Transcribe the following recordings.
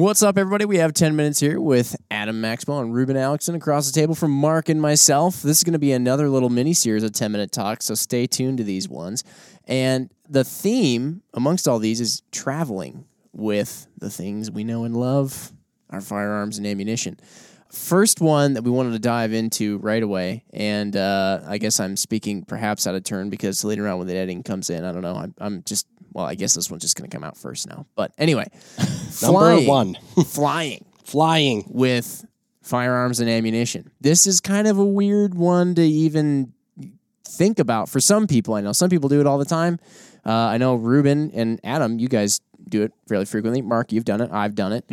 What's up, everybody? We have 10 minutes here with Adam Maxwell and Reuben Alexson across the table from Mark and myself. This is going to be another little mini series of 10 minute talks, so stay tuned to these ones. And the theme amongst all these is traveling with the things we know and love our firearms and ammunition. First one that we wanted to dive into right away, and uh, I guess I'm speaking perhaps out of turn because later on when the editing comes in, I don't know. I'm, I'm just well, I guess this one's just going to come out first now. But anyway, Number flying- one, flying flying. with firearms and ammunition. This is kind of a weird one to even think about for some people. I know some people do it all the time. Uh, I know Reuben and Adam, you guys do it fairly frequently. Mark, you've done it. I've done it.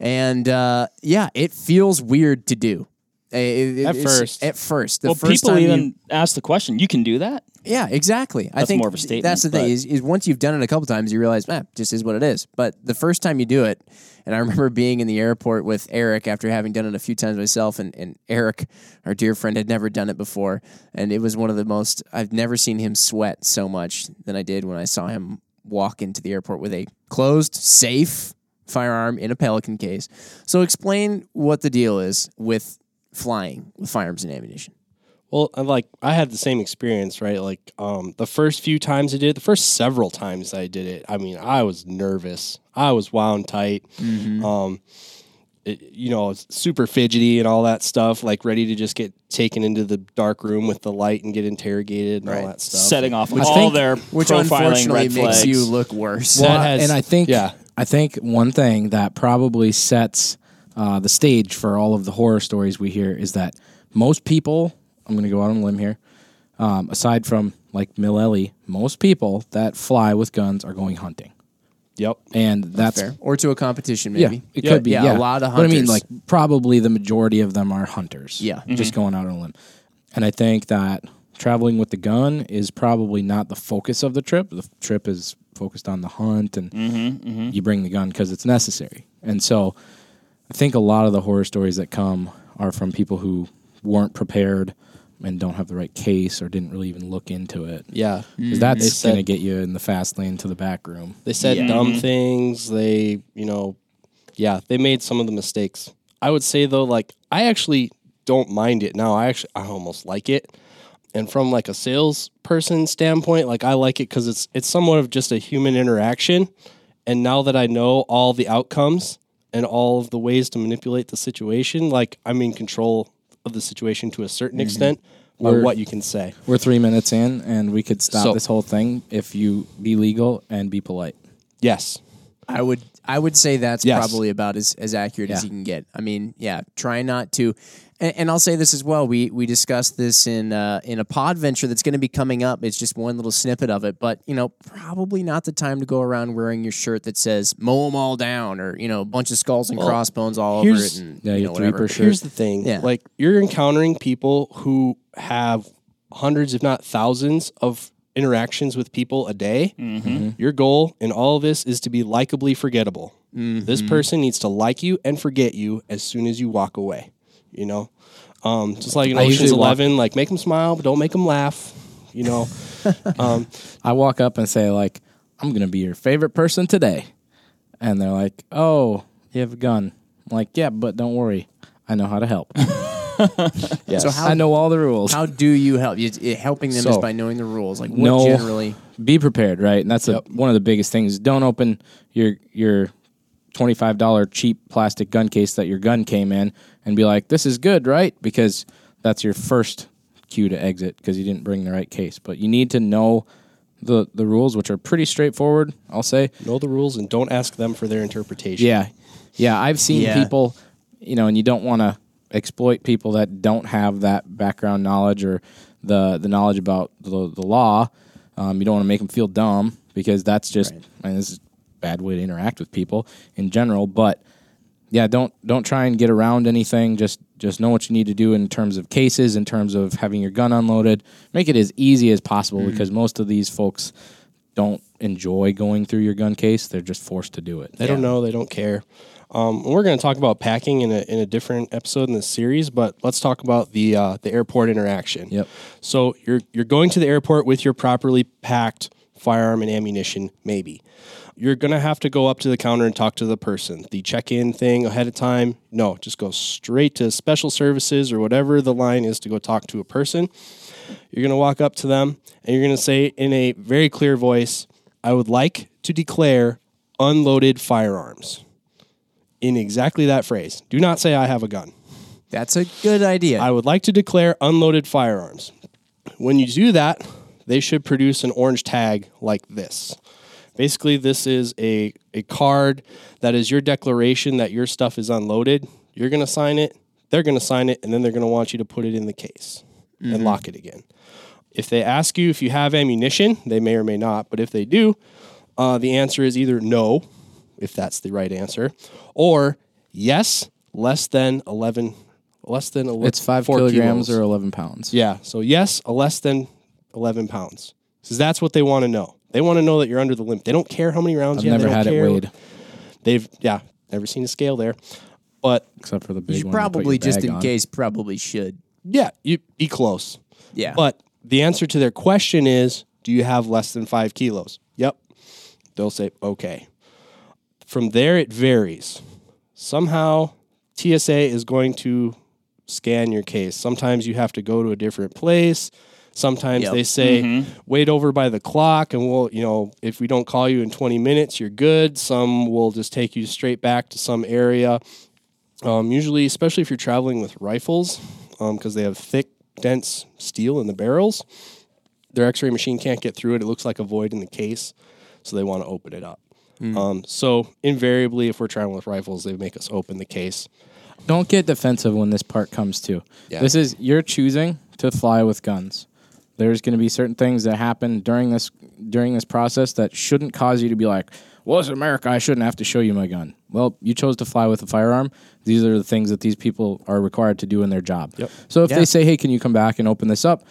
And uh, yeah, it feels weird to do. Uh, it- it- At first. At first. The well, first people time you- even ask the question, you can do that? yeah, exactly. I That's think more of a statement, That's the thing is, is once you've done it a couple times, you realize, man, just is what it is. But the first time you do it, and I remember being in the airport with Eric after having done it a few times myself, and, and Eric, our dear friend, had never done it before, and it was one of the most I've never seen him sweat so much than I did when I saw him walk into the airport with a closed, safe firearm in a Pelican case. So explain what the deal is with flying with firearms and ammunition. Well, I like I had the same experience, right? Like um, the first few times I did it, the first several times I did it, I mean, I was nervous. I was wound tight. Um, it, you know, super fidgety and all that stuff, like ready to just get taken into the dark room with the light and get interrogated and Right. all that stuff. Setting off Which all think- their Which profiling unfortunately red makes flags. you look worse. Well, Well, has- and I think yeah. I think one thing that probably sets uh, the stage for all of the horror stories we hear is that most people, I'm going to go out on a limb here, um, aside from like Millelli, most people that fly with guns are going hunting, Yep. and that's, Fair. Or to a competition, yeah, maybe. it Yeah, could be yeah, yeah, a lot of But I mean, like probably the majority of them are hunters. Yeah. just going out on a limb, and I think that traveling with the gun is probably not the focus of the trip. The trip is focused on the hunt, and you bring the gun because it's necessary. And so, I think a lot of the horror stories that come are from people who weren't prepared and don't have the right case or didn't really even look into it. Yeah. 'Cause that's They said- going to get you in the fast lane to the back room. They said Yeah. dumb mm-hmm. things. They, you know, yeah, they made some of the mistakes. I would say though, like I actually don't mind it now. I actually I almost like it. And from like a salesperson standpoint, like I like it because it's it's somewhat of just a human interaction. And now that I know all the outcomes and all of the ways to manipulate the situation, like I'm in control of the situation to a certain mm-hmm. extent, or We're- what you can say. We're three minutes in, and we could stop So- this whole thing if you be legal and be polite. Yes. I would I would say that's Yes. probably about as, as accurate as you can get. I mean, yeah, try not to and, and I'll say this as well. We we discussed this in uh, in a pod venture that's going to be coming up. It's just one little snippet of it, but you know, probably not the time to go around wearing your shirt that says "mow them all down" or you know, a bunch of skulls and crossbones all over it. here's- And, Yeah, you your know, three whatever. per shirt. Here's the thing. Yeah. Like you're encountering people who have hundreds, if not thousands, of interactions with people a day. Mm-hmm. Your goal in all of this is to be likably forgettable. This Mm-hmm. person needs to like you and forget you as soon as you walk away. You know, um, just like in Ocean's usually walk- Eleven, like make them smile, but don't make them laugh. You know, um, I walk up and say like, "I'm gonna be your favorite person today," and they're like, "Oh, you have a gun." I'm like, "Yeah, but don't worry, I know how to help. yes. So how I know all the rules. how do you help? You, it- helping them is by knowing the rules. Like what No. generally? be prepared, right? And that's a, one of the biggest things. Don't open your your twenty five dollar cheap plastic gun case that your gun came in and be like, "This is good, right?" Because that's your first cue to exit because you didn't bring the right case. But you need to know the the rules, which are pretty straightforward. I'll say. know the rules and don't ask them for their interpretation. Yeah, yeah. I've seen Yeah. people, you know, and you don't want to exploit people that don't have that background knowledge or the the knowledge about the the law. Um, you don't want to make them feel dumb because that's just I mean, this is a bad way to interact with people in general. But yeah, don't don't try and get around anything. Just just know what you need to do in terms of cases, in terms of having your gun unloaded. Make it as easy as possible because most of these folks don't enjoy going through your gun case. They're just forced to do it. They don't know. They don't care. Um, we're going to talk about packing in a, in a different episode in this series, but let's talk about the uh, the airport interaction. Yep. So you're you're going to the airport with your properly packed firearm and ammunition, maybe. you're going to have to go up to the counter and talk to the person. The check in thing ahead of time, no, just go straight to special services or whatever the line is to go talk to a person. You're going to walk up to them and you're going to say in a very clear voice, I would like to declare unloaded firearms. In exactly that phrase. Do not say I have a gun. That's a good idea. I would like to declare unloaded firearms. When you do that, they should produce an orange tag like this. Basically, this is a, a card that is your declaration that your stuff is unloaded. You're going to sign it, they're going to sign it, and then they're going to want you to put it in the case and lock it again. If they ask you if you have ammunition, they may or may not, but if they do, uh, the answer is either no, if that's the right answer, or yes, less than 11, less than 11, It's five four kilograms kilos. or 11 pounds. Yeah. So yes, a less than 11 pounds. Because that's what they want to know. They want to know that you're under the limit. They don't care how many rounds I've you have. never They don't had it care. weighed They've, yeah, never seen a scale there. But except for the big should one. you probably just in on. case probably should. yeah, you be close. Yeah. But the answer to their question is do you have less than five kilos? Yep. They'll say, okay. From there, it varies. Somehow, TSA is going to scan your case. Sometimes you have to go to a different place. Sometimes Yep. they say, wait over by the clock, and we'll, you know, if we don't call you in 20 minutes, you're good. Some will just take you straight back to some area. Um, usually, especially if you're traveling with rifles, because they have thick, dense steel in the barrels, their X-ray machine can't get through it. It looks like a void in the case, so they want to open it up. Um, so invariably, if we're traveling with rifles, they make us open the case. Don't get defensive when this part comes to. Yeah. This is you're choosing to fly with guns. There's going to be certain things that happen during this during this process that shouldn't cause you to be like, "Well, it's America. I shouldn't have to show you my gun." Well, you chose to fly with a firearm. These are the things that these people are required to do in their job. Yep. So if Yeah. they say, "Hey, can you come back and open this up?"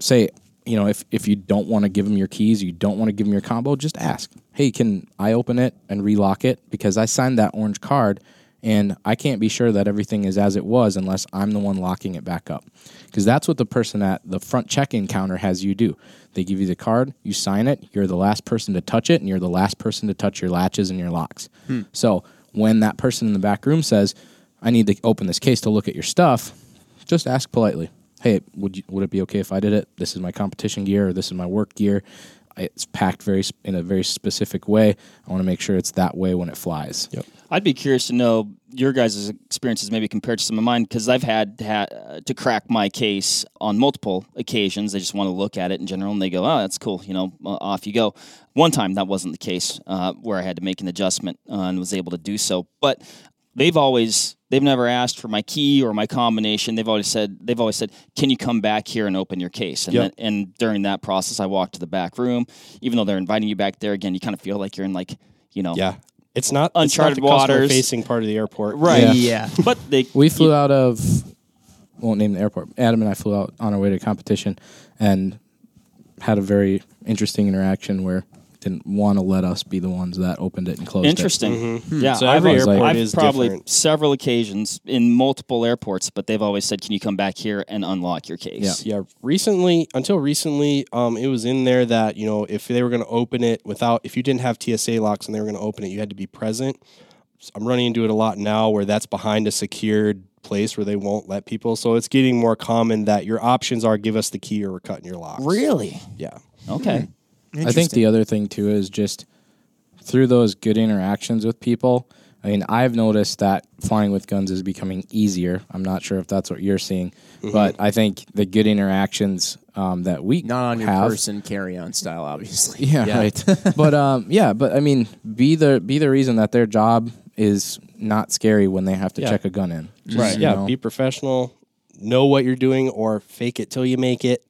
Say, you know, if if you don't want to give them your keys, you don't want to give them your combo, just ask, "Hey, can I open it and relock it because I signed that orange card and I can't be sure that everything is as it was unless I'm the one locking it back up." Because that's what the person at the front check-in counter has you do. They give you the card, you sign it, you're the last person to touch it, and you're the last person to touch your latches and your locks. Hmm. So when that person in the back room says, "I need to open this case to look at your stuff," just ask politely. Hey, would you, would it be okay if I did it? This is my competition gear, or this is my work gear. It's packed very in a very specific way. I want to make sure it's that way when it flies. Yep. I'd be curious to know your guys' experiences, maybe compared to some of mine, because I've had ha- uh, to crack my case on multiple occasions. They just want to look at it in general, and they go, "Oh, that's cool," you know, uh, off you go. One time that wasn't the case, uh, where I had to make an adjustment uh, and was able to do so. But they've always they've never asked for my key or my combination. They've always said they've always said, "Can you come back here and open your case?" And Yep. then, and during that process, I walked to the back room. Even though they're inviting you back there again, you kind of feel like you're in like you know Yeah, it's not Uncharted it's not the waters. facing part of the airport. Right. Yeah. yeah. But they We flew out of won't name the airport. Adam and I flew out on our way to competition and had a very interesting interaction where didn't want to let us be the ones that opened it and closed it. Interesting. Mm-hmm. Yeah, hmm. So every I've- airport I've is probably different. several occasions in multiple airports, but they've always said, "Can you come back here and unlock your case?" Yeah, yeah. recently, until recently, um, it was in there that you know if they were going to open it without, if you didn't have TSA locks and they were going to open it, you had to be present. So I'm running into it a lot now, where that's behind a secured place where they won't let people. So it's getting more common that your options are give us the key or we're cutting your locks. Really? Yeah. Okay. it. I think the other thing too is just through those good interactions with people. I mean, I've noticed that flying with guns is becoming easier. I'm not sure if that's what you're seeing, but I think the good interactions um, that we Not on your have, person carry on style, obviously. Yeah, Yeah. right. but um, yeah, but I mean, be the be the reason that their job is not scary when they have to Yeah. check a gun in. Just, Right. Yeah. know. Be professional. Know what you're doing, or fake it till you make it.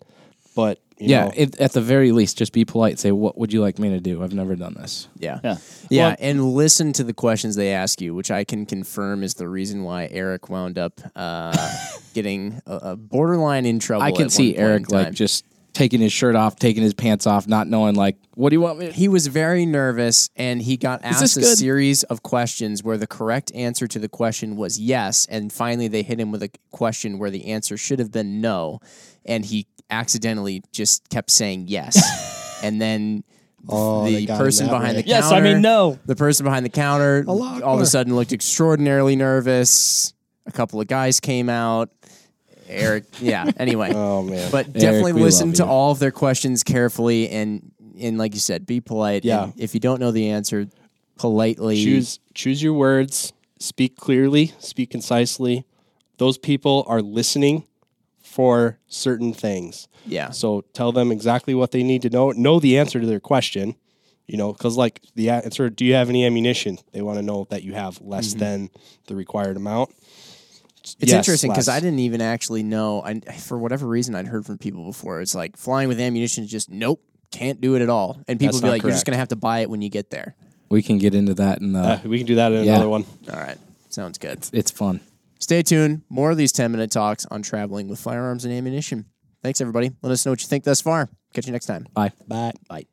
But you yeah. know, It, at the very least, just be polite. Say, "What would you like me to do? I've never done this." Yeah. Yeah. Yeah, Well- and listen to the questions they ask you, which I can confirm is the reason why Eric wound up uh, getting a, a borderline in trouble. I can one see point Eric like just taking his shirt off, taking his pants off, not knowing like, "What do you want me?" to he was very nervous and he got asked a good? series of questions where the correct answer to the question was yes and finally they hit him with a question where the answer should have been no and he accidentally just kept saying yes and then Oh, the person behind way. the Yes, counter. I mean no. The person behind the counter Allah all of a sudden looked extraordinarily nervous. A couple of guys came out. Eric, yeah. Anyway, Oh man. but definitely we listen to you. all of their questions carefully and and like you said, be polite. Yeah. And if you don't know the answer, politely choose choose your words. Speak clearly. Speak concisely. Those people are listening for certain things. Yeah. So tell them exactly what they need to know. Know the answer to their question. You know, because like the answer, do you have any ammunition? They want to know that you have less than the required amount. It's Yes, interesting because. I didn't even actually know. I, for whatever reason, I'd heard from people before. It's like flying with ammunition is just nope, can't do it at all. And people That's be not like, you're just gonna have to buy it when you get there. We can get into that in the. Uh, we can do that in Yeah. another one. All right, sounds good. it's fun. Stay tuned. More of these 10 minute talks on traveling with firearms and ammunition. Thanks, everybody. Let us know what you think thus far. Catch you next time. Bye. Bye. Bye.